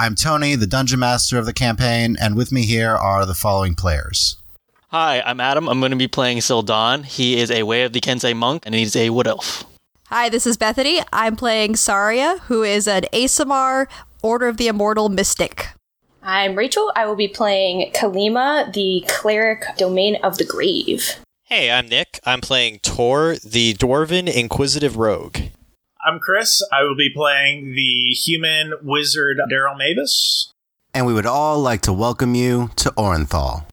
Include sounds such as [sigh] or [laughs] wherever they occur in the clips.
I'm Tony, the Dungeon Master of the campaign, and with me here are the following players. Hi, I'm Adam. I'm going to be playing Sildan. He is a Way of the Kensei monk, and he's a wood elf. Hi, this is Bethany. I'm playing Saria, who is an Aasimar Order of the Immortal Mystic. I'm Rachel. I will be playing Kalima, the cleric domain of the grave. Hey, I'm Nick. I'm playing Tor, the dwarven inquisitive rogue. I'm Chris. I will be playing the human wizard Daryl Mavis. And we would all like to welcome you to Orenthal.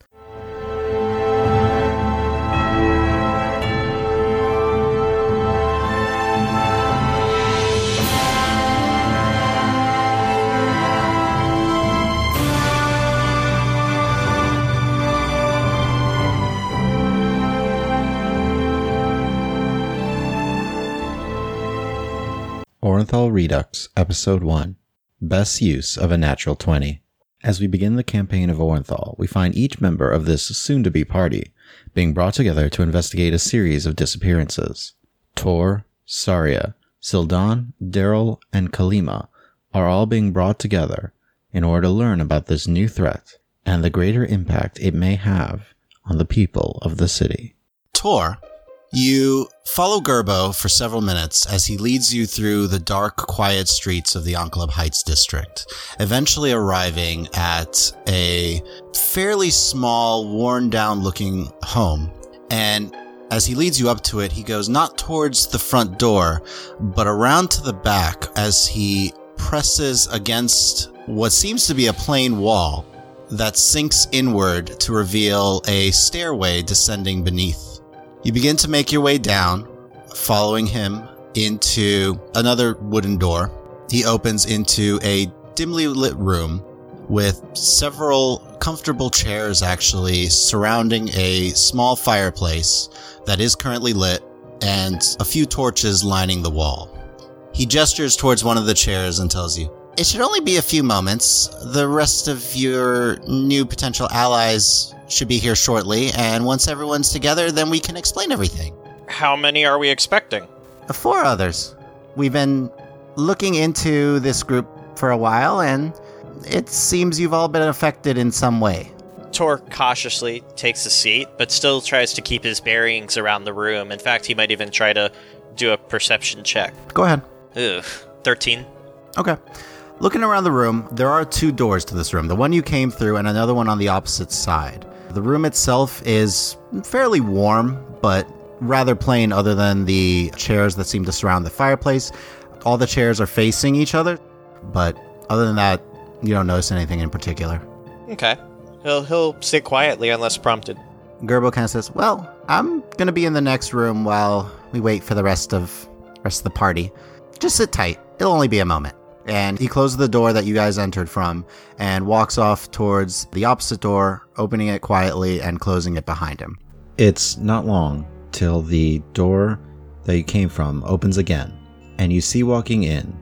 Orenthal Redux, Episode 1 Best Use of a Natural 20. As we begin the campaign of Orenthal, we find each member of this soon to be party being brought together to investigate a series of disappearances. Tor, Saria, Sildan, Daryl, and Kalima are all being brought together in order to learn about this new threat and the greater impact it may have on the people of the city. Tor, you follow Gerbo for several minutes as he leads you through the dark, quiet streets of the Enclave Heights district, eventually arriving at a fairly small, worn down looking home. And as he leads you up to it, he goes not towards the front door, but around to the back as he presses against what seems to be a plain wall that sinks inward to reveal a stairway descending beneath. You begin to make your way down, following him into another wooden door. He opens into a dimly lit room with several comfortable chairs actually surrounding a small fireplace that is currently lit and a few torches lining the wall. He gestures towards one of the chairs and tells you, It should only be a few moments. The rest of your new potential allies should be here shortly, and once everyone's together, then we can explain everything. How many are we expecting? Four others. We've been looking into this group for a while, and it seems you've all been affected in some way. Tor cautiously takes a seat, but still tries to keep his bearings around the room. In fact, he might even try to do a perception check. Go ahead. Ugh. 13. Okay. Looking around the room, there are two doors to this room the one you came through, and another one on the opposite side. The room itself is fairly warm, but rather plain other than the chairs that seem to surround the fireplace. All the chairs are facing each other, but other than that, you don't notice anything in particular. Okay. He'll, he'll sit quietly unless prompted. Gerbo kind of says, "Well, I'm gonna be in the next room while we wait for the rest of rest of the party. Just sit tight. It'll only be a moment." And he closes the door that you guys entered from and walks off towards the opposite door, opening it quietly and closing it behind him. It's not long till the door that you came from opens again, and you see walking in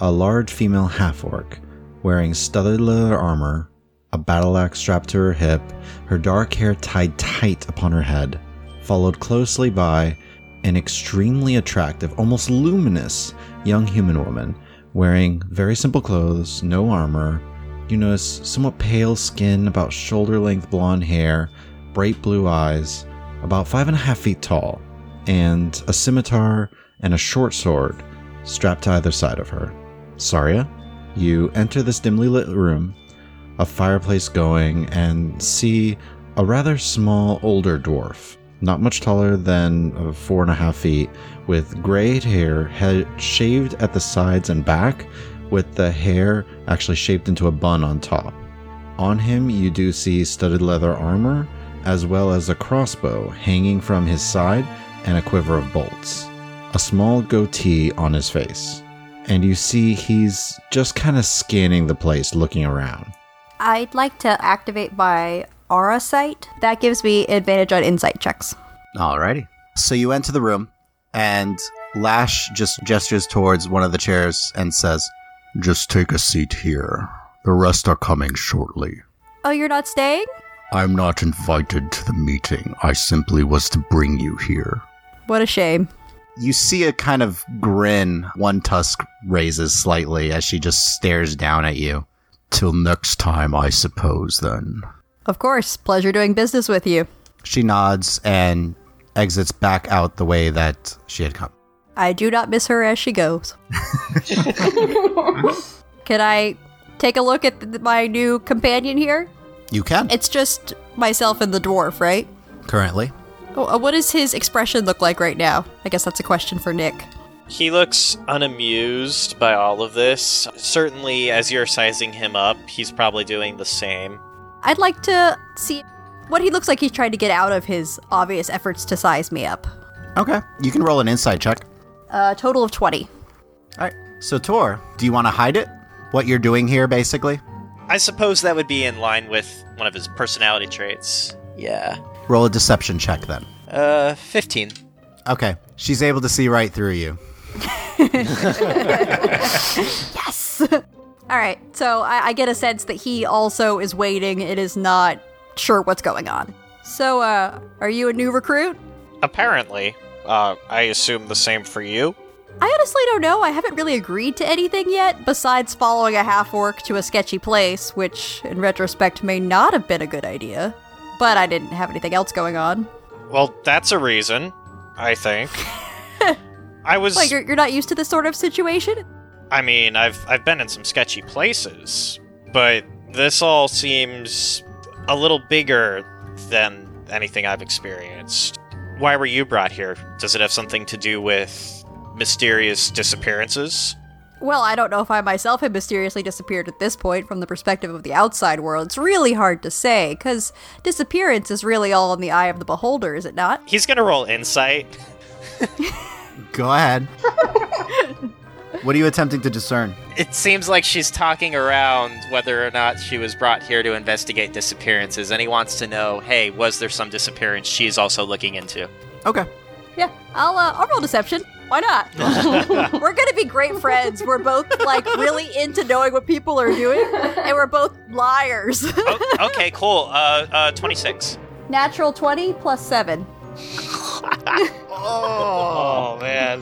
a large female half orc wearing studded leather armor, a battle axe strapped to her hip, her dark hair tied tight upon her head, followed closely by an extremely attractive, almost luminous young human woman wearing very simple clothes, no armor. You notice somewhat pale skin, about shoulder length blonde hair, bright blue eyes, about five and a half feet tall, and a scimitar and a short sword strapped to either side of her. Saria, you enter this dimly lit room, a fireplace going, and see a rather small older dwarf, not much taller than uh, four and a half feet, with grayed hair, head shaved at the sides and back, with the hair actually shaped into a bun on top. On him, you do see studded leather armor, as well as a crossbow hanging from his side and a quiver of bolts. A small goatee on his face. And you see he's just kind of scanning the place, looking around. I'd like to activate my aura sight. That gives me advantage on insight checks. Alrighty. So you enter the room, and Lash just gestures towards one of the chairs and says, Just take a seat here. The rest are coming shortly. Oh, you're not staying? I'm not invited to the meeting. I simply was to bring you here. What a shame. You see a kind of grin, one tusk raises slightly as she just stares down at you. Till next time, I suppose, then. Of course, pleasure doing business with you. She nods and exits back out the way that she had come. I do not miss her as she goes. [laughs] [laughs] Can I take a look at th- my new companion here? You can, It's just myself and the dwarf, right? currently. Oh, uh, what does his expression look like right now? I guess that's a question for Nick. He looks unamused by all of this. Certainly, as you're sizing him up, he's probably doing the same. I'd like to see what he looks like he's trying to get out of his obvious efforts to size me up. Okay. You can roll an insight check. A total of 20. All right. So, Tor, do you want to hide it? What you're doing here, basically? I suppose that would be in line with one of his personality traits. Yeah. Roll a deception check then. Uh, 15. Okay. She's able to see right through you. [laughs] Yes! [laughs] All right, so I, I get a sense that he also is waiting It is not sure what's going on. So, uh, are you a new recruit? Apparently. Uh, I assume the same for you? I honestly don't know. I haven't really agreed to anything yet, besides following a half orc to a sketchy place, which, in retrospect, may not have been a good idea. But I didn't have anything else going on. Well, that's a reason, I think. [laughs] I was. Like, you're, you're not used to this sort of situation? I mean, I've I've been in some sketchy places, but this all seems a little bigger than anything I've experienced. Why were you brought here? Does it have something to do with mysterious disappearances? Well, I don't know if I myself have mysteriously disappeared at this point from the perspective of the outside world. It's really hard to say, because disappearance is really all in the eye of the beholder, is it not? He's gonna roll insight. Go ahead. [laughs] what are you attempting to discern? It seems like she's talking around whether or not she was brought here to investigate disappearances, and he wants to know, hey, was there some disappearance she's also looking into? Okay. Yeah, I'll uh, I'll roll deception. Why not? [laughs] [laughs] we're gonna be great friends. We're both like really into knowing what people are doing, and we're both liars. oh, okay, cool. Uh, uh, 26. Natural twenty plus seven. [laughs] Oh, man.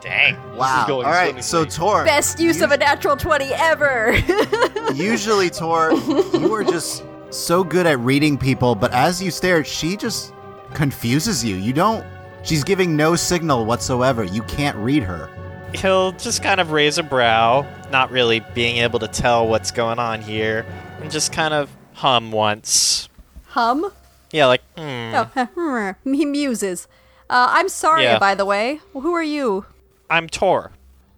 Dang. Wow. All going right. So, Tor, Best use of a natural twenty ever. [laughs] usually, Tor, you are just so good at reading people, but as you stare, she just confuses you. You don't. She's giving no signal whatsoever. You can't read her. He'll just kind of raise a brow, not really being able to tell what's going on here, and just kind of hum once. Hum. Yeah, like, hmm. Oh, [laughs] he muses. Uh, I'm sorry, Yeah. by the way. Who are you? I'm Tor.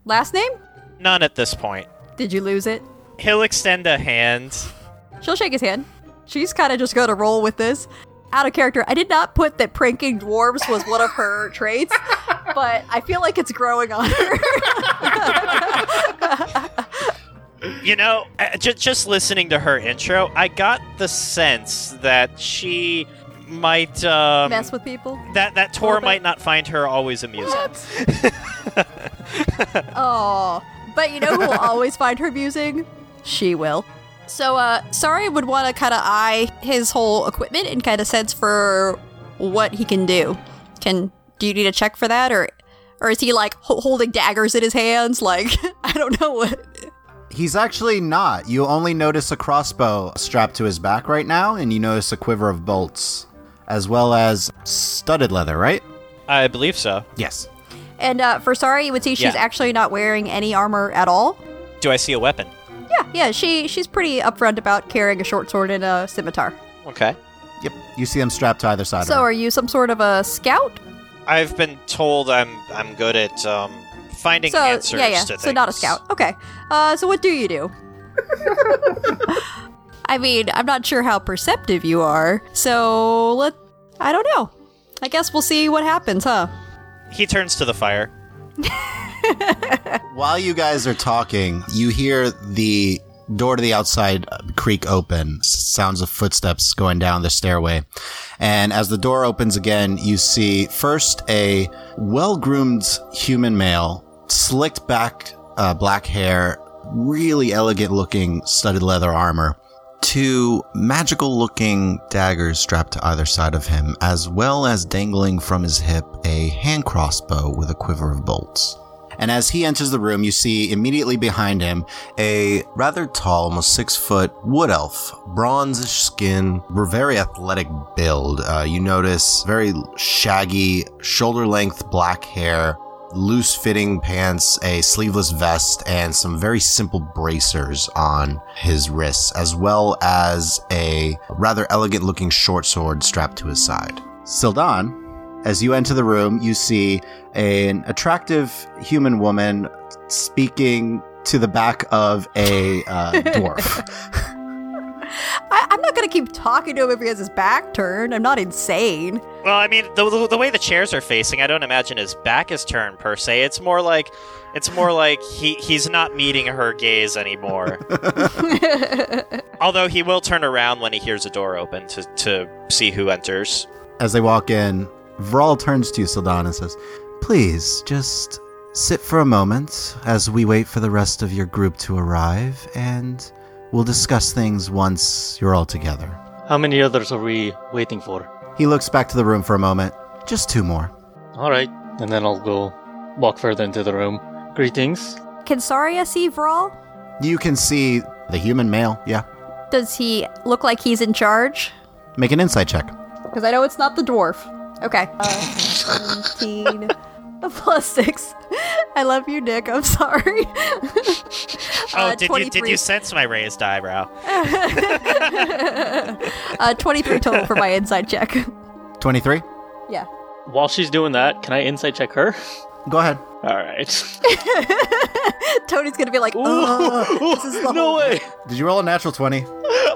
Last name? None at this point. Did you lose it? He'll extend a hand. She'll shake his hand. She's kind of just going to roll with this. Out of character, I did not put that pranking dwarves was one of her traits, [laughs] but I feel like it's growing on her. [laughs] You know, uh, ju- just listening to her intro, I got the sense that she might um, Mess with people. that that Tor might not find her always amusing. Oh, but you know who will always find her amusing? She will. So, uh, Saria would want to kind of eye his whole equipment and kind of sense for what he can do. Can do you need a check for that, or or is he like ho- holding daggers in his hands? Like [laughs] I don't know what. He's actually not. You only notice a crossbow strapped to his back right now, and you notice a quiver of bolts, as well as studded leather, right? I believe so. Yes. And uh, for Saria, you would see she's Yeah. actually not wearing any armor at all. Do I see a weapon? Yeah, yeah, she she's pretty upfront about carrying a short sword and a scimitar. Okay. Yep. You see them strapped to either side So, of her. are you some sort of a scout? I've been told I'm I'm good at um, finding so answers yeah, yeah. to So not a scout. Okay. Uh, so what do you do? [laughs] I mean, I'm not sure how perceptive you are. So let I don't know. I guess we'll see what happens, huh? He turns to the fire. [laughs] While you guys are talking, you hear the door to the outside uh, creak open, sounds of footsteps going down the stairway. And as the door opens again, you see first a well groomed human male, slicked back uh, black hair, really elegant looking studded leather armor. Two magical looking daggers strapped to either side of him, as well as dangling from his hip a hand crossbow with a quiver of bolts. And as he enters the room, you see immediately behind him a rather tall, almost six foot wood elf, bronzish skin, very athletic build. Uh, you notice very shaggy, shoulder length black hair, loose fitting pants, a sleeveless vest, and some very simple bracers on his wrists, as well as a rather elegant looking short sword strapped to his side. Sildan, as you enter the room, you see an attractive human woman speaking to the back of a uh, [laughs] dwarf. [laughs] I, I'm not gonna keep talking to him if he has his back turned. I'm not insane. Well, I mean, the, the, the way the chairs are facing, I don't imagine his back is turned per se. It's more like it's more like he he's not meeting her gaze anymore. [laughs] [laughs] Although he will turn around when he hears a door open to to see who enters. As they walk in, Vral turns to you, Sildan, and says, Please, just sit for a moment as we wait for the rest of your group to arrive, and we'll discuss things once you're all together. How many others are we waiting for? He looks back to the room for a moment. Just two more. All right, and then I'll go walk further into the room. Greetings. Can Saria see Vral? You can see the human male, yeah. Does he look like he's in charge? Make an insight check. Because I know it's not the dwarf. Okay. Uh, 17 [laughs] plus 6. I love you, Nick. I'm sorry. [laughs] Oh, Uh, did you did you sense my raised eyebrow? [laughs] uh, 23 total for my insight check. 23? yeah. While she's doing that, can I insight check her? Go ahead. All right. [laughs] Tony's gonna be like, oh, this is [laughs] the no whole- way! Did you roll a natural 20?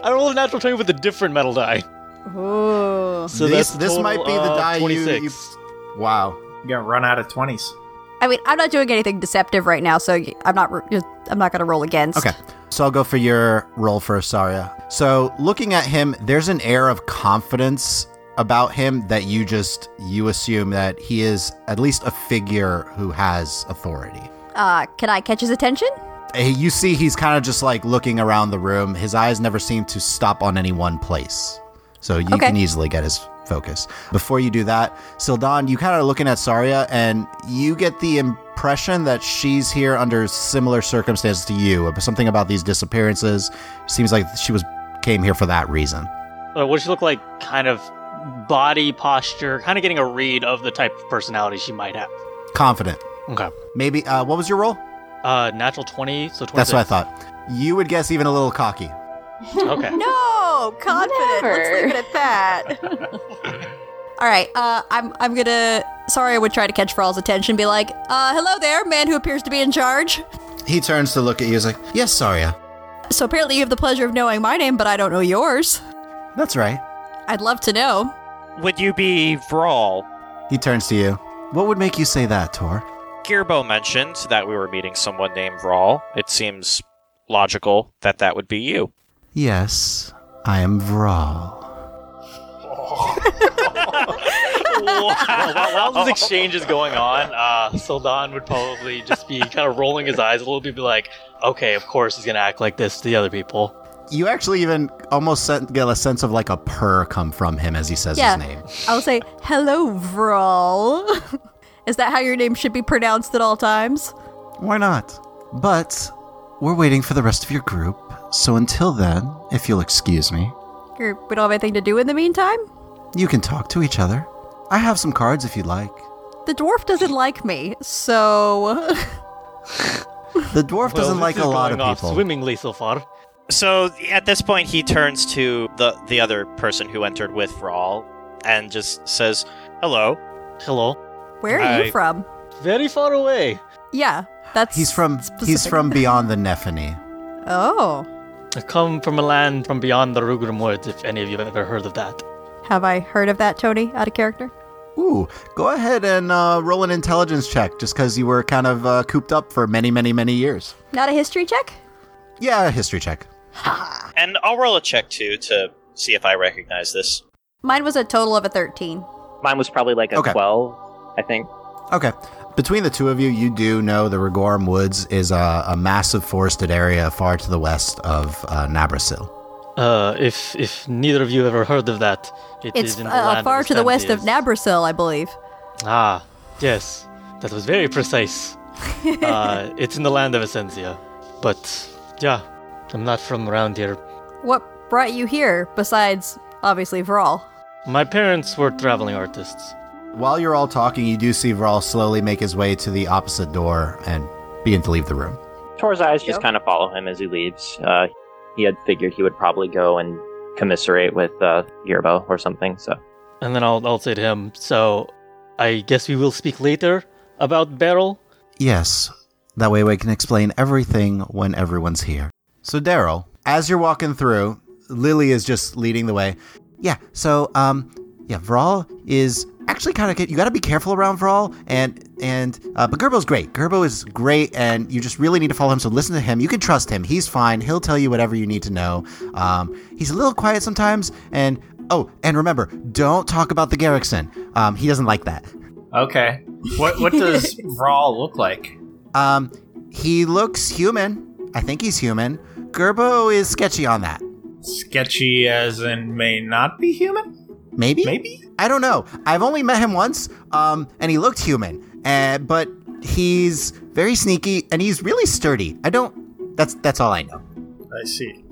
I rolled a natural 20 with a different metal die. Ooh. So this that's this total might be the of die you, 26. you. Wow. You're gonna run out of twenties. I mean, I'm not doing anything deceptive right now, so I'm not. I'm not gonna roll against. Okay. So I'll go for your roll first, Saria. So looking at him, there's an air of confidence about him that you just you assume that he is at least a figure who has authority. Uh, can I catch his attention? Hey, You see, he's kind of just like looking around the room. His eyes never seem to stop on any one place. So you Okay. can easily get his focus. Before you do that, Sildan, you kind of looking at Saria, and you get the impression that she's here under similar circumstances to you. Something about these disappearances seems like she was came here for that reason. Uh, what does she look like? Kind of body posture, kind of getting a read of the type of personality she might have. Confident. Okay. Maybe. Uh, what was your roll? Uh, natural 20, so 26. That's what I thought. You would guess even a little cocky. Okay. [laughs] No, confident. Let's leave it at that. [laughs] All right. Uh, I'm. I'm gonna. Sorry, I would try to catch Vral's attention. Be like, uh, hello there, man who appears to be in charge. He turns to look at you. He's like, "Yes, Saria. So apparently, you have the pleasure of knowing my name, but I don't know yours. That's right." I'd love to know. Would you be Vral? He turns to you. What would make you say that, Tor? Gerbo mentioned that we were meeting someone named Vral. It seems logical that that would be you. Yes, I am Vral. [laughs] Well, while, while this exchange is going on, uh, Sildan would probably just be kind of rolling his eyes a little bit, be like, okay, of course he's going to act like this to the other people. You actually even almost sen- get a sense of like a purr come from him as he says Yeah. his name. I'll say, hello, Vral. [laughs] Is that how your name should be pronounced at all times? Why not? But we're waiting for the rest of your group, so until then, if you'll excuse me, Or we don't have anything to do in the meantime? you can talk to each other. I have some cards if you'd like. The dwarf doesn't like me, so. [laughs] The dwarf Well, doesn't like a lot going of off people. swimmingly so far. So at this point, he turns to the the other person who entered with Vral and just says, "Hello." Hello. Where are I- you from? Very far away. Yeah, that's. He's from he's from [laughs] beyond the Nephany. Oh. I come from a land from beyond the Rugrim Woods, if any of you have ever heard of that. Have I heard of that, Tony, out of character? Ooh, go ahead and uh, roll an intelligence check, just because you were kind of uh, cooped up for many, many, many years. Not a history check? Yeah, a history check. And I'll roll a check too to see if I recognize this. Mine was a total of a 13. Mine was probably like a Okay. 12, I think. Okay. Between the two of you, you do know the Rigorum Woods is a, a massive forested area far to the west of uh, Nabrasil. Uh, if if neither of you ever heard of that, it is It's in the uh, land far to the west of Nabrasil, I believe. Ah, yes, that was very precise. [laughs] uh, it's in the land of Essentia. But yeah, I'm not from around here. What brought you here, besides, obviously, Vral? My parents were traveling artists. While you're all talking, you do see Vral slowly make his way to the opposite door and begin to leave the room. Tor's eyes just Yep. kind of follow him as he leaves. Uh, he had figured he would probably go and commiserate with uh, Gerbo or something. So And then I'll, I'll say to him, So I guess we will speak later about Beryl? Yes, that way we can explain everything when everyone's here. So, Daryl, as you're walking through, Lily is just leading the way. Yeah, so, um, yeah, Vral is actually kind of good. you got to be careful around Vral and and uh, but Gerbo's great. Gerbo is great, and you just really need to follow him. So listen to him. You can trust him. He's fine. He'll tell you whatever you need to know. Um, he's a little quiet sometimes, and oh, and remember, don't talk about the Garrickson. Um, he doesn't like that. Okay. What what [laughs] does Vral look like? Um, he looks human. I think he's human. Gerbo is sketchy on that. Sketchy as in may not be human? Maybe? Maybe? I don't know. I've only met him once, um, and he looked human. Uh, but he's very sneaky and he's really sturdy. I don't. That's that's all I know. I see.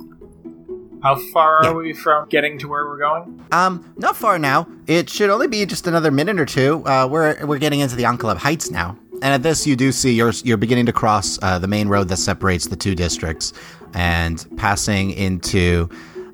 How far Yeah. are we from getting to where we're going? Um, not far now. It should only be just another minute or two. Uh, we're we're getting into the Enclave Heights now. And at this, you do see you're you're beginning to cross uh, the main road that separates the two districts, and passing into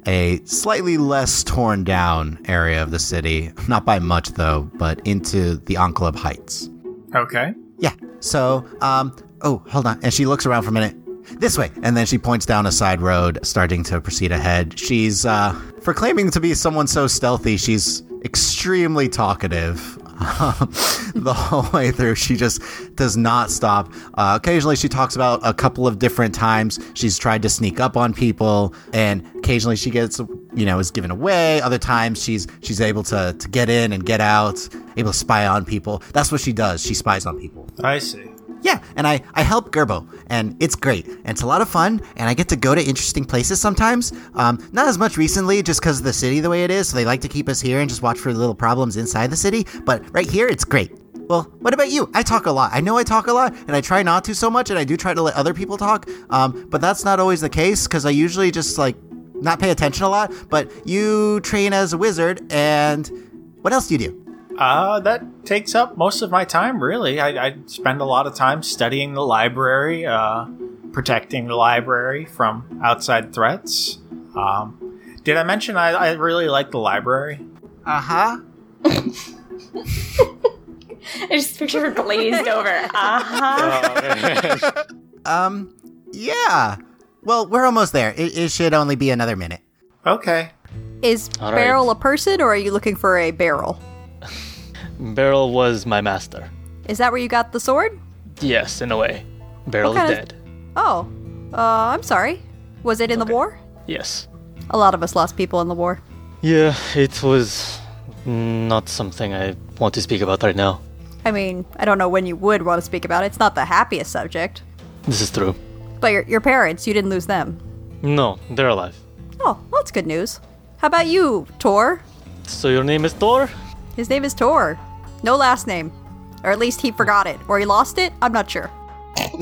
a slightly less torn down area of the city. Not by much though, but into the Enclave Heights. Okay. Yeah. So, um, oh, hold on. And she looks around for a minute. This way. And then she points down a side road, starting to proceed ahead. She's, uh, for claiming to be someone so stealthy, she's extremely talkative. [laughs] the whole way through, she just does not stop. Uh, occasionally, she talks about a couple of different times she's tried to sneak up on people, and occasionally she gets, you know, is given away. Other times she's she's able to to get in and get out, able to spy on people. That's what she does. She spies on people. I see. Yeah, and I, I help Gerbo, and it's great. And it's a lot of fun, and I get to go to interesting places sometimes. Um, not as much recently, just because of the city the way it is, so they like to keep us here and just watch for the little problems inside the city. But right here, it's great. Well, what about you? I talk a lot. I know I talk a lot, and I try not to so much, and I do try to let other people talk. Um, but that's not always the case, because I usually just, like, not pay attention a lot. But you train as a wizard, and what else do you do? Uh, that takes up most of my time, really. I, I spend a lot of time studying the library, uh, protecting the library from outside threats. Um, did I mention I, I really like the library? Uh huh. [laughs] I just picture her glazed [laughs] over. Uh-huh. Um, yeah. Well, we're almost there. It, it should only be another minute. Okay. Is barrel Beryl a person, or are you looking for a barrel? Beryl was my master. Is that where you got the sword? Yes, in a way. Beryl is kind of- dead. Oh, uh, I'm sorry. Was it in the war? Yes. A lot of us lost people in the war. Yeah, it was not something I want to speak about right now. I mean, I don't know when you would want to speak about it. It's not the happiest subject. This is true. But your, your parents, you didn't lose them. No, they're alive. Oh, well, that's good news. How about you, Tor? So your name is Tor? His name is Tor. No last name. Or at least he forgot it. Or he lost it? I'm not sure. [laughs]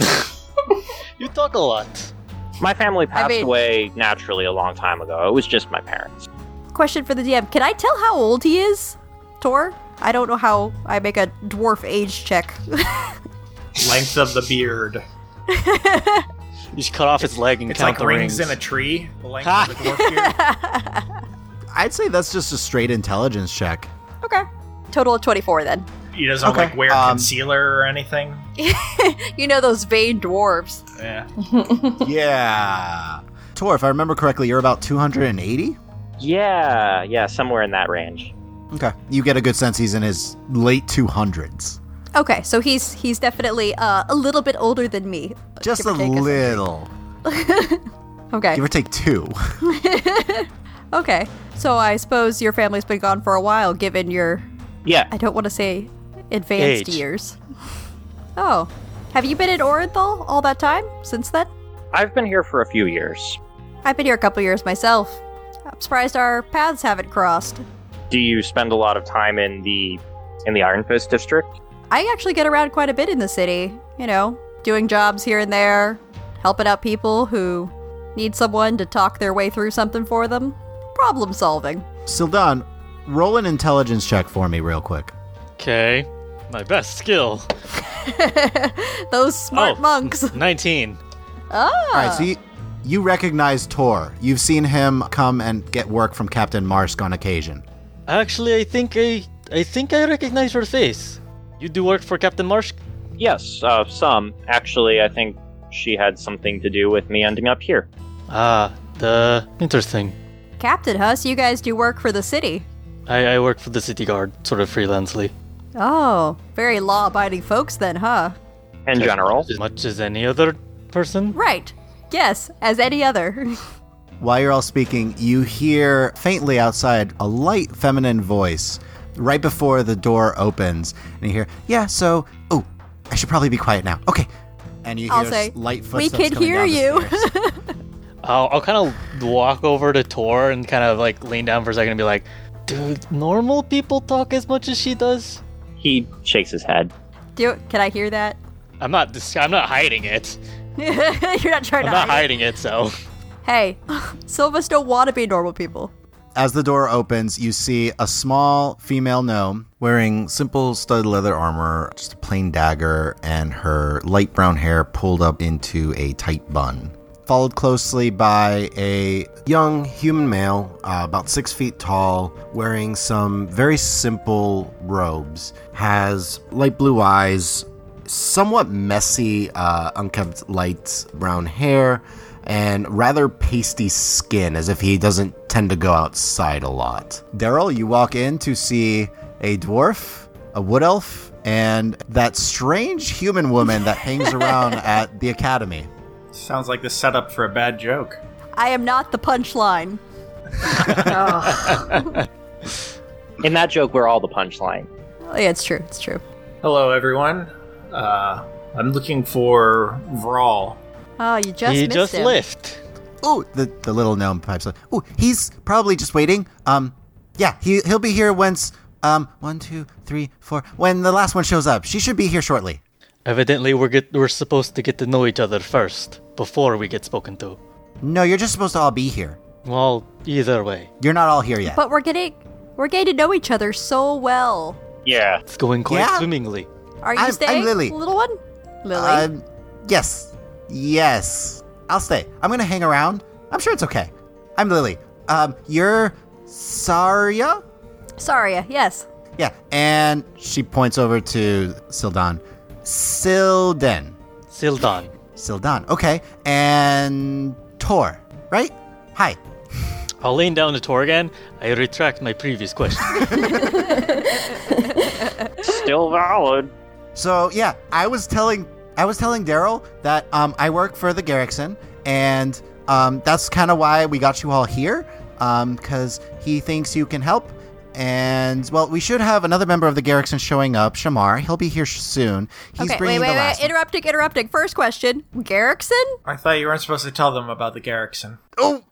You talk a lot. my family passed mean- away naturally a long time ago. It was just my parents. Question for the DM Can I tell how old he is? Tor? I don't know how I make a dwarf age check. [laughs] Length of the beard. [laughs] You should cut off his leg and It's count like the rings, rings. in a tree. The length of the dwarf beard. I'd say that's just a straight intelligence check. okay. Total of 24 then. He doesn't Okay, like wear um, concealer or anything. [laughs] You know those vain dwarves. Yeah. [laughs] yeah. Tor, if I remember correctly, you're about 280? Yeah, yeah, somewhere in that range. Okay. You get a good sense he's in his late 200s. Okay, so he's he's definitely uh, a little bit older than me. Just a or take century. little. [laughs] Okay. Give or take two. Okay. So I suppose your family's been gone for a while, given your Yeah, I don't want to say advanced Age. years. [laughs] Oh. Have you been in Orenthal all that time since then? I've been here for a few years. I've been here a couple years myself. I'm surprised our paths haven't crossed. Do you spend a lot of time in the in the Iron Fist district? I actually get around quite a bit in the city, you know, doing jobs here and there, helping out people who need someone to talk their way through something for them. Problem solving. Sildan, roll an intelligence check for me, real quick. Okay. My best skill. [laughs] Those smart Oh. monks. 19. Ah. All right, so you, you recognize Tor. You've seen him come and get work from Captain Marsk on occasion. Actually, I think I I think I recognize your face. You do work for Captain Marsh? Yes, uh, some. Actually, I think she had something to do with me ending up here. Ah, the interesting. Captain Huss, you guys do work for the city. I, I work for the city guard, sort of freelancely. Oh, very law abiding folks then, huh? In general. As much as any other person? Right. Yes, as any other. [laughs] While you're all speaking, you hear faintly outside a light feminine voice right before the door opens. And you hear, yeah, so, oh, I should probably be quiet now. Okay. And you hear I'll say, light "We footsteps can coming hear down you." [laughs] I'll, I'll kind of walk over to Tor and kind of like lean down for a second and be like, dude, normal people talk as much as she does? He shakes his head. do can I hear that? I'm not dis- I'm not hiding it. [laughs] You're not trying I'm to not hide hiding it, so. Hey, [laughs] Sylvas don't want to be normal people. As the door opens, you see a small female gnome wearing simple stud leather armor, just a plain dagger, and her light brown hair pulled up into a tight bun. Followed closely by a young human male, uh, about six feet tall, wearing some very simple robes, has light blue eyes, somewhat messy, uh, unkempt light brown hair, and rather pasty skin, as if he doesn't tend to go outside a lot. Daryl, you walk in to see a dwarf, a wood elf, and that strange human woman that [laughs] hangs around at the academy. Sounds like the setup for a bad joke. I am not the punchline. [laughs] In that joke, we're all the punchline. Oh, yeah, it's true. It's true. Hello, everyone. Uh, I'm looking for Vral. Oh, you just he missed just him. left. Oh, the, the little gnome pipes up. Oh, he's probably just waiting. Um, yeah, he, he'll be here once, um, one, two, three, four, when the last one shows up. She should be here shortly. Evidently, we're get, we're supposed to get to know each other first before we get spoken to. No, you're just supposed to all be here. Well, either way, You're not all here yet. But we're getting we're getting to know each other so well. Yeah. it's going quite Yeah. swimmingly. Are you I'm- I'm staying, Lily. little one? Lily. Um, yes. Yes. I'll stay. I'm gonna hang around. I'm sure it's okay. I'm Lily. Um, you're Saria? Saria, yes. Yeah. And she points over to Sildan. Silden. Sildan. Sildan. Okay. And Tor, right? Hi. I'll lean down to Tor again. I retract my previous question. [laughs] Still valid. So yeah, I was telling I was telling Daryl that um, I work for the Garrickson, and um, that's kind of why we got you all here, because he thinks you can help. And well, we should have another member of the Garrickson showing up, Shamar. He'll be here soon. He's okay, wait, bringing wait, the wait. last. one. Interrupting, interrupting. First question. Garrickson? I thought you weren't supposed to tell them about the Garrickson. Oh,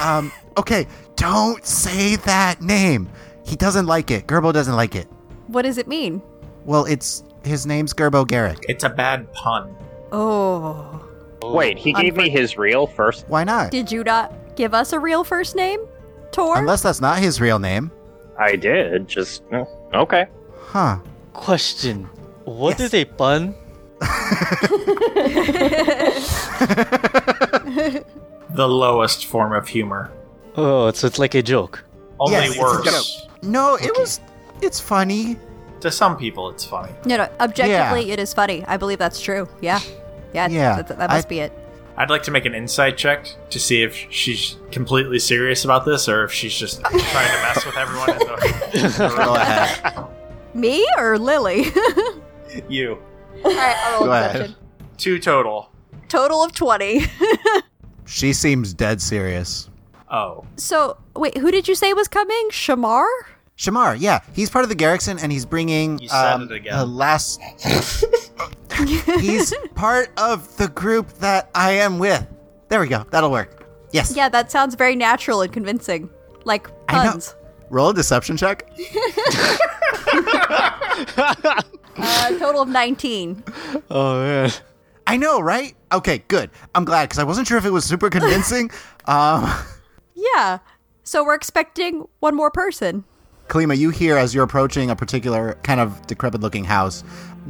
um, okay. Don't say that name. He doesn't like it. Gerbo doesn't like it. What does it mean? Well, it's his name's Gerbo Garrick. It's a bad pun. Oh. Wait, he gave me his real first. Why not? Did you not give us a real first name? Tor? Unless that's not his real name. I did. Just oh, okay. Huh. question: What Yes. is a pun? [laughs] The lowest form of humor. Oh, so it's like a joke. Only Yes, it's a worse. No, it was. It's funny. To some people, it's funny. no, no. Objectively, it is funny. I believe that's true. Yeah. Yeah, Yeah, that, that must I- be it. I'd like to make an insight check to see if she's completely serious about this or if she's just trying to mess with everyone. In the... [laughs] Go ahead. Me or Lily? [laughs] you. All right, I'll roll Go a ahead. question. Two total. Total of 20. [laughs] She seems dead serious. Oh. so, wait, who did you say was coming? Shamar? Shamar, yeah, he's part of the Garrickson, and he's bringing. You said um, it again. The last. [laughs] he's part of the group that I am with. There we go. That'll work. Yes. Yeah, that sounds very natural and convincing. Like I know. puns. Roll a deception check. [laughs] Uh, total of 19. Oh man. I know, right? Okay, good. I'm glad because I wasn't sure if it was super convincing. [laughs] um, Yeah. So we're expecting one more person. Kalima, you hear as you're approaching a particular kind of decrepit looking house,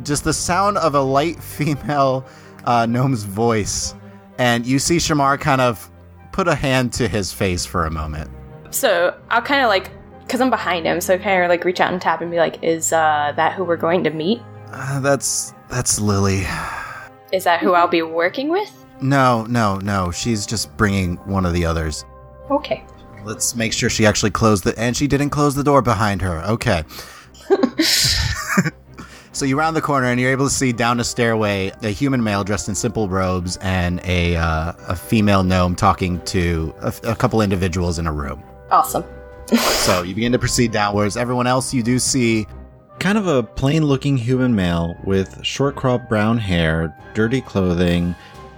just the sound of a light [laughs] female uh, gnome's voice. And you see Shamar kind of put a hand to his face for a moment. So I'll kind of like, because I'm behind him, so kind of like reach out and tap and be like, "Is uh, that who we're going to meet? Uh, that's that's Lily. Is that who I'll be working with?" No, no, no. She's just bringing one of the others. Okay. Let's make sure she actually closed the and she didn't close the door behind her. Okay. [laughs] so you round the corner and you're able to see down a stairway a human male dressed in simple robes and a uh, a female gnome talking to a, a couple individuals in a room. Awesome. [laughs] So you begin to proceed downwards. Everyone else you do see Kind of a plain looking human male with short cropped brown hair, dirty clothing,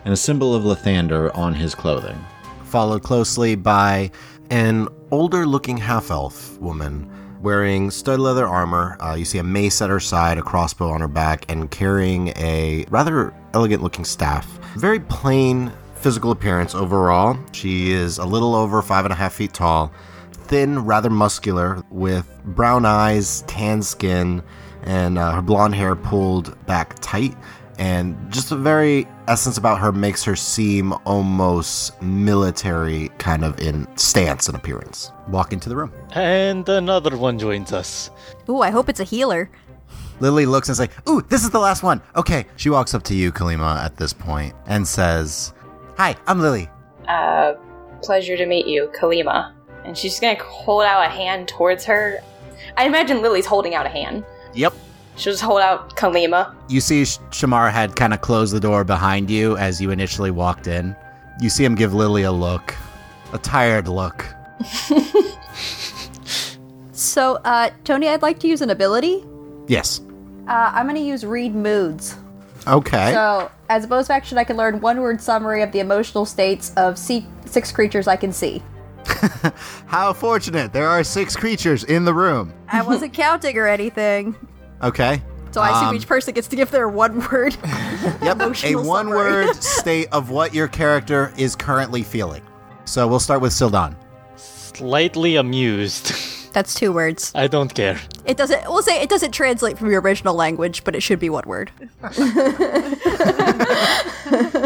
and a symbol of Lathander on his clothing. followed closely by An older looking half elf woman wearing stud leather armor. Uh, you see a mace at her side, a crossbow on her back, and carrying a rather elegant looking staff. Very plain physical appearance overall. She is a little over five and a half feet tall, thin, rather muscular, with brown eyes, tan skin, and uh, her blonde hair pulled back tight. And just a very essence about her makes her seem almost military kind of in stance and appearance. walk into the room. And another one joins us. Ooh, I hope it's a healer. Lily looks and is like, "Ooh, this is the last one." Okay, she walks up to you, Kalima, at this point, and says, "Hi, I'm Lily." Uh, pleasure to meet you, Kalima. And she's gonna hold out a hand towards her. I imagine Lily's holding out a hand. Yep. She'll just hold out Kalima. You see, Shamar had kind of closed the door behind you as you initially walked in. You see him give Lily a look, a tired look. [laughs] So, uh, Tony, I'd like to use an ability. Yes. Uh, I'm going to use read moods. Okay. So, as a bonus action, I can learn one word summary of the emotional states of see- six creatures I can see. [laughs] How fortunate! There are six creatures in the room. I wasn't [laughs] counting or anything. Okay. So I assume Um, each person gets to give their one word. [laughs] Yep. A emotional one-word [laughs] state of what your character is currently feeling. So we'll start with Sildan. Slightly amused. [laughs] That's two words. I don't care. It doesn't. We'll say it doesn't translate from your original language, but it should be one word.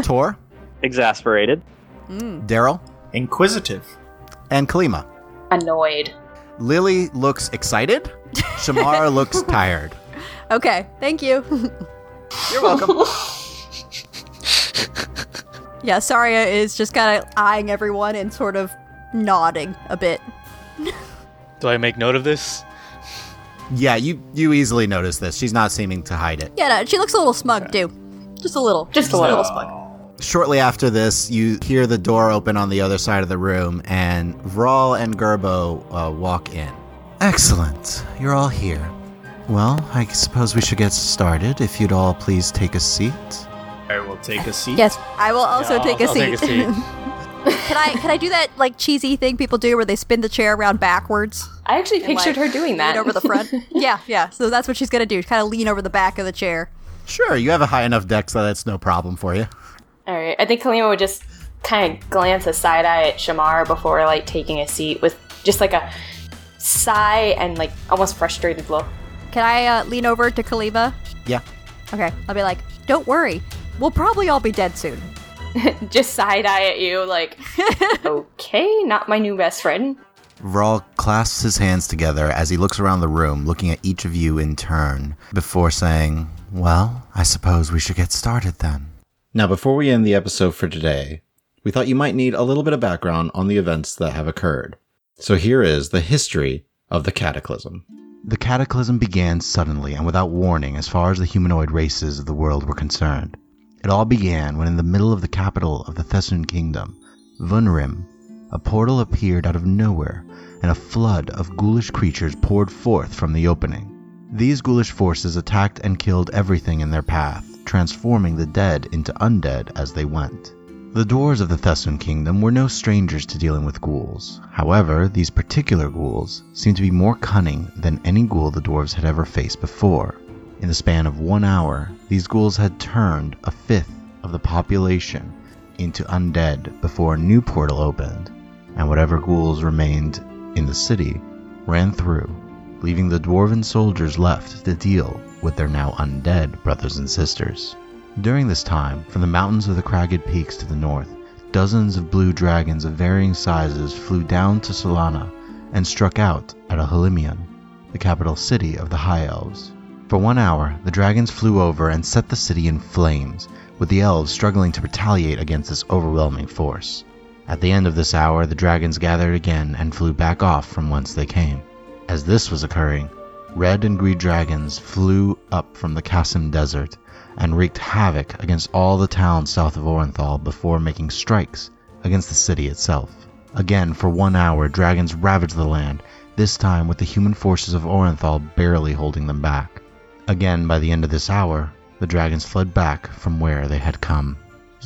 Tor, Exasperated. Daryl, Inquisitive. and Kalima. Annoyed. Lily looks excited. Shamar looks tired. Okay, thank you. You're welcome. [laughs] yeah, Saria is just kind of eyeing everyone and sort of nodding a bit. [laughs] Do I make note of this? yeah, you you easily notice this. She's not seeming to hide it. Yeah, no, she looks a little smug too. Just a little. Just a little. smug. Shortly after this, you hear the door open on the other side of the room, and Vral and Gerbo uh, walk in. Excellent. You're all here. Well, I suppose we should get started. If you'd all please take a seat. I will take a [laughs] seat. Yes, I will also Yeah, take, a I'll- I'll take a seat. [laughs] [laughs] can I can I do that like cheesy thing people do where they spin the chair around backwards? I actually and, pictured like, her doing that. Lean over the front. yeah, yeah. So that's what she's gonna do. Kind of lean over the back of the chair. Sure, you have a high enough dex, so that's no problem for you. All right. I think Kalima would just kind of glance a side eye at Shamar before like taking a seat with just like a sigh and like almost frustrated look. Can I uh, lean over to Kalima? Yeah. Okay, I'll be like, "Don't worry, we'll probably all be dead soon." [laughs] just side eye at you like, [laughs] okay, not my new best friend. Vral clasps his hands together as he looks around the room, looking at each of you in turn, before saying, Well, I suppose we should get started then. Now, before we end the episode for today, we thought you might need a little bit of background on the events that have occurred. So here is the history of the Cataclysm. The cataclysm began suddenly and without warning as far as the humanoid races of the world were concerned. It all began when in the middle of the capital of the Thessan kingdom, Vunrim, a portal appeared out of nowhere and a flood of ghoulish creatures poured forth from the opening. These ghoulish forces attacked and killed everything in their path, transforming the dead into undead as they went. The dwarves of the Thessun kingdom were no strangers to dealing with ghouls. However, these particular ghouls seemed to be more cunning than any ghoul the dwarves had ever faced before. In the span of one hour, these ghouls had turned a fifth of the population into undead before a new portal opened, and whatever ghouls remained in the city ran through, leaving the dwarven soldiers left to deal with their now undead brothers and sisters. During this time, from the mountains of the cragged peaks to the north, dozens of blue dragons of varying sizes flew down to Solana and struck out at Oholimion, the capital city of the High Elves. For one hour, the dragons flew over and set the city in flames, with the elves struggling to retaliate against this overwhelming force. At the end of this hour, the dragons gathered again and flew back off from whence they came. As this was occurring, red and green dragons flew up from the Kasim Desert and wreaked havoc against all the towns south of Orenthal before making strikes against the city itself. Again, for one hour, dragons ravaged the land, this time with the human forces of Orenthal barely holding them back. Again, by the end of this hour, the dragons fled back from where they had come.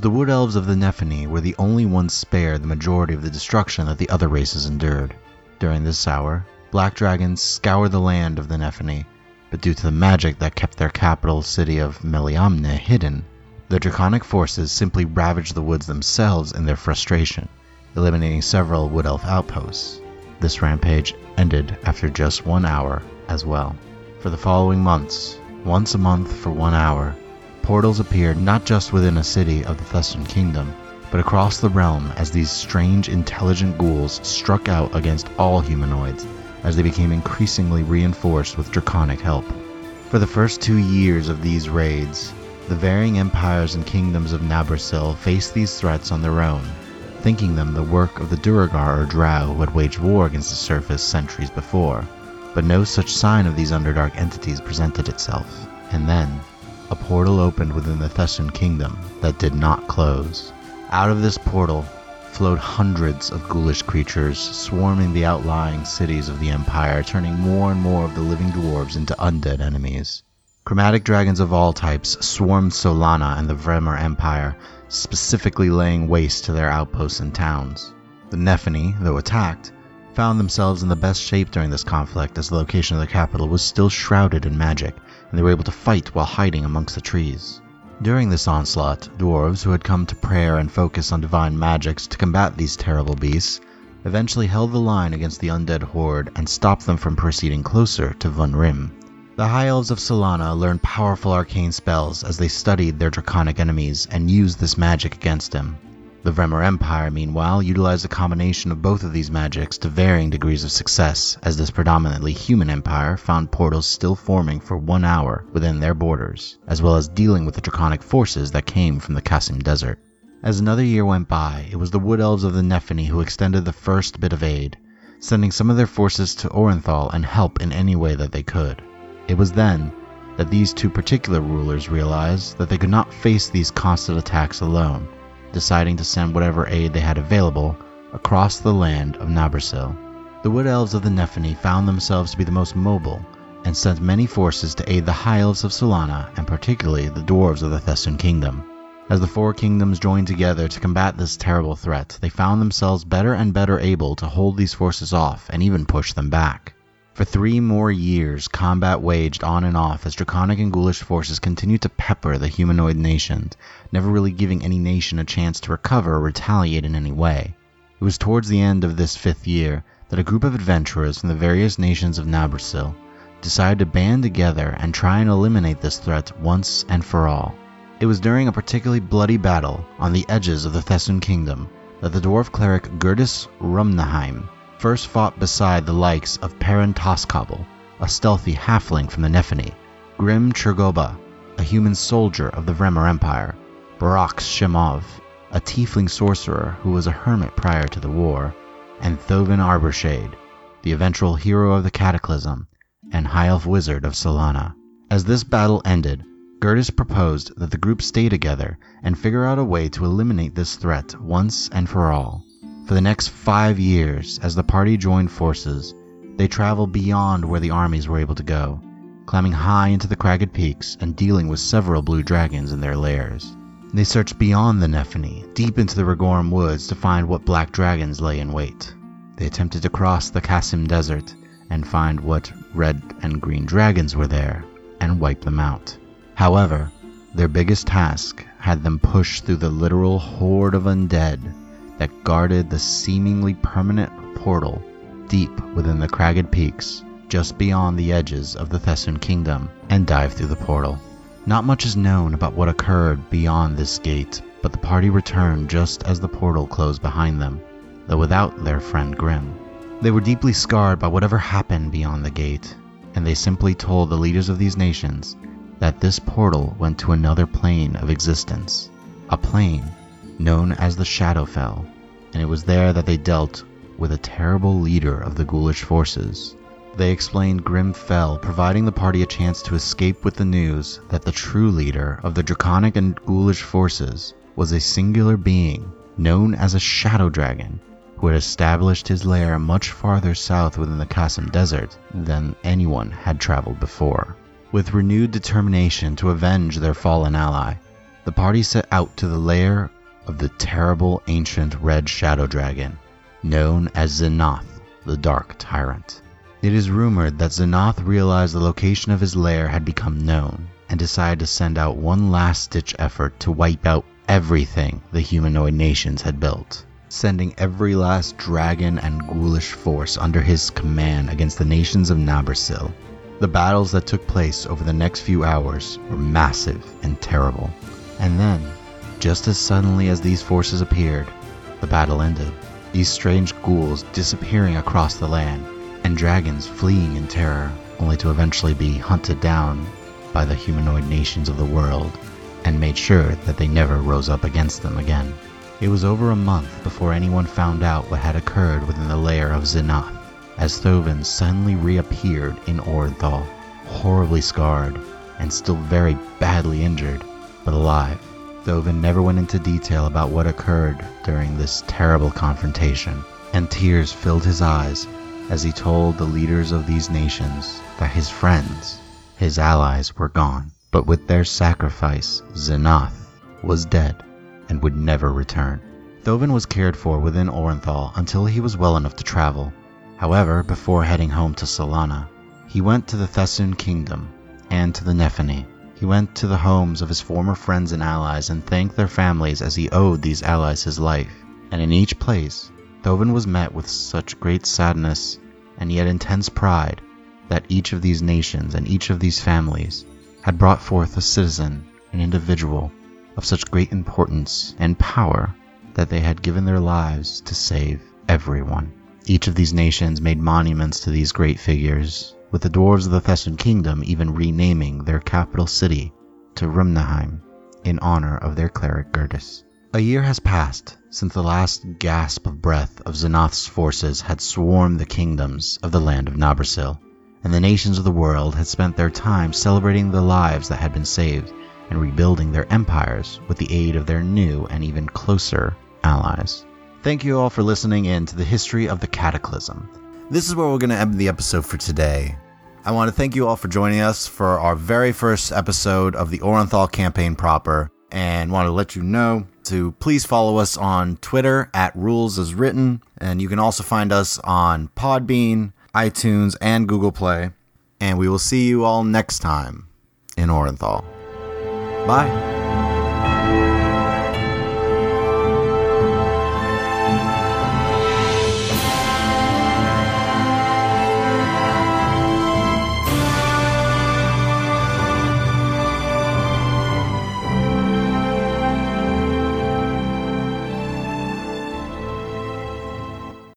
The wood elves of the Nephany were the only ones spared the majority of the destruction that the other races endured. During this hour, black dragons scoured the land of the Nephany, but due to the magic that kept their capital city of Meliamne hidden, the draconic forces simply ravaged the woods themselves in their frustration, eliminating several wood elf outposts. This rampage ended after just one hour as well. For the following months, once a month for one hour, portals appeared not just within a city of the Thessan kingdom, but across the realm as these strange, intelligent ghouls struck out against all humanoids as they became increasingly reinforced with draconic help. For the first two years of these raids, the varying empires and kingdoms of Nabrasil faced these threats on their own, thinking them the work of the Duergar or Drow who had waged war against the surface centuries before. But no such sign of these Underdark entities presented itself. And then, a portal opened within the Thessan kingdom that did not close. Out of this portal flowed hundreds of ghoulish creatures, swarming the outlying cities of the Empire, turning more and more of the living dwarves into undead enemies. Chromatic dragons of all types swarmed Solana and the Vremer Empire, specifically laying waste to their outposts and towns. The Nephany, though attacked, found themselves in the best shape during this conflict as the location of the capital was still shrouded in magic, and they were able to fight while hiding amongst the trees. During this onslaught, dwarves who had come to prayer and focus on divine magics to combat these terrible beasts eventually held the line against the undead horde and stopped them from proceeding closer to Von Rim. The High Elves of Solana learned powerful arcane spells as they studied their draconic enemies and used this magic against them. The Vremer Empire, meanwhile, utilized a combination of both of these magics to varying degrees of success, as this predominantly human empire found portals still forming for one hour within their borders, as well as dealing with the draconic forces that came from the Kasim Desert. As another year went by, it was the Wood Elves of the Nephany who extended the first bit of aid, sending some of their forces to Orenthal and help in any way that they could. It was then that these two particular rulers realized that they could not face these constant attacks alone, deciding to send whatever aid they had available across the land of Nabrasil. The Wood Elves of the Nephany found themselves to be the most mobile and sent many forces to aid the High Elves of Solana and particularly the Dwarves of the Thessun Kingdom. As the four kingdoms joined together to combat this terrible threat, they found themselves better and better able to hold these forces off and even push them back. For three more years, combat waged on and off as draconic and ghoulish forces continued to pepper the humanoid nations, never really giving any nation a chance to recover or retaliate in any way. It was towards the end of this fifth year that a group of adventurers from the various nations of Nabrasil decided to band together and try and eliminate this threat once and for all. It was during a particularly bloody battle on the edges of the Thessun kingdom that the dwarf cleric Gertis Rumnaheim first fought beside the likes of Perrin Toskobel, a stealthy halfling from the Nephany, Grim Churgoba, a human soldier of the Vremer Empire, Barax Shemov, a tiefling sorcerer who was a hermit prior to the war, and Thovin Arborshade, the eventual hero of the Cataclysm and High Elf Wizard of Solana. As this battle ended, Gertis proposed that the group stay together and figure out a way to eliminate this threat once and for all. For the next five years, as the party joined forces, they traveled beyond where the armies were able to go, climbing high into the cragged peaks and dealing with several blue dragons in their lairs. They searched beyond the Nephany, deep into the Regorum woods to find what black dragons lay in wait. They attempted to cross the Kasim Desert and find what red and green dragons were there and wipe them out. However, their biggest task had them push through the literal horde of undead that guarded the seemingly permanent portal deep within the cragged peaks just beyond the edges of the Thessun kingdom and dive through the portal. Not much is known about what occurred beyond this gate, but the party returned just as the portal closed behind them, though without their friend Grim. They were deeply scarred by whatever happened beyond the gate, and they simply told the leaders of these nations that this portal went to another plane of existence, a plane known as the Shadowfell, and it was there that they dealt with a terrible leader of the ghoulish forces. They explained Grim fell, providing the party a chance to escape with the news that the true leader of the draconic and ghoulish forces was a singular being known as a Shadow Dragon who had established his lair much farther south within the Kasim Desert than anyone had traveled before. With renewed determination to avenge their fallen ally, the party set out to the lair of the terrible ancient red shadow dragon, known as Zenoth, the Dark Tyrant. It is rumored that Zenoth realized the location of his lair had become known and decided to send out one last ditch effort to wipe out everything the humanoid nations had built, sending every last dragon and ghoulish force under his command against the nations of Nabersil. The battles that took place over the next few hours were massive and terrible. And then, just as suddenly as these forces appeared, the battle ended. These strange ghouls disappearing across the land, and dragons fleeing in terror, only to eventually be hunted down by the humanoid nations of the world and made sure that they never rose up against them again. It was over a month before anyone found out what had occurred within the lair of Zenoth, as Thovin suddenly reappeared in Orenthal, horribly scarred and still very badly injured, but alive. Thovin never went into detail about what occurred during this terrible confrontation, and tears filled his eyes as he told the leaders of these nations that his friends, his allies, were gone. But with their sacrifice, Zenoth was dead and would never return. Thovin was cared for within Orenthal until he was well enough to travel. However, before heading home to Solana, he went to the Thessun kingdom and to the Nephany. He went to the homes of his former friends and allies and thanked their families as he owed these allies his life. And in each place, Thovin was met with such great sadness and yet intense pride that each of these nations and each of these families had brought forth a citizen, an individual, of such great importance and power that they had given their lives to save everyone. Each of these nations made monuments to these great figures, with the dwarves of the Thessan kingdom even renaming their capital city to Rumnaheim in honor of their cleric Gertis. A year has passed since the last gasp of breath of Zenoth's forces had swarmed the kingdoms of the land of Nabersil, and the nations of the world had spent their time celebrating the lives that had been saved and rebuilding their empires with the aid of their new and even closer allies. Thank you all for listening in to the history of the Cataclysm. This is where we're going to end the episode for today. I want to thank you all for joining us for our very first episode of the Orenthal campaign proper, and want to let you know to please follow us on Twitter at Rules as Written, and you can also find us on Podbean, iTunes, and Google Play. And we will see you all next time in Orenthal. Bye.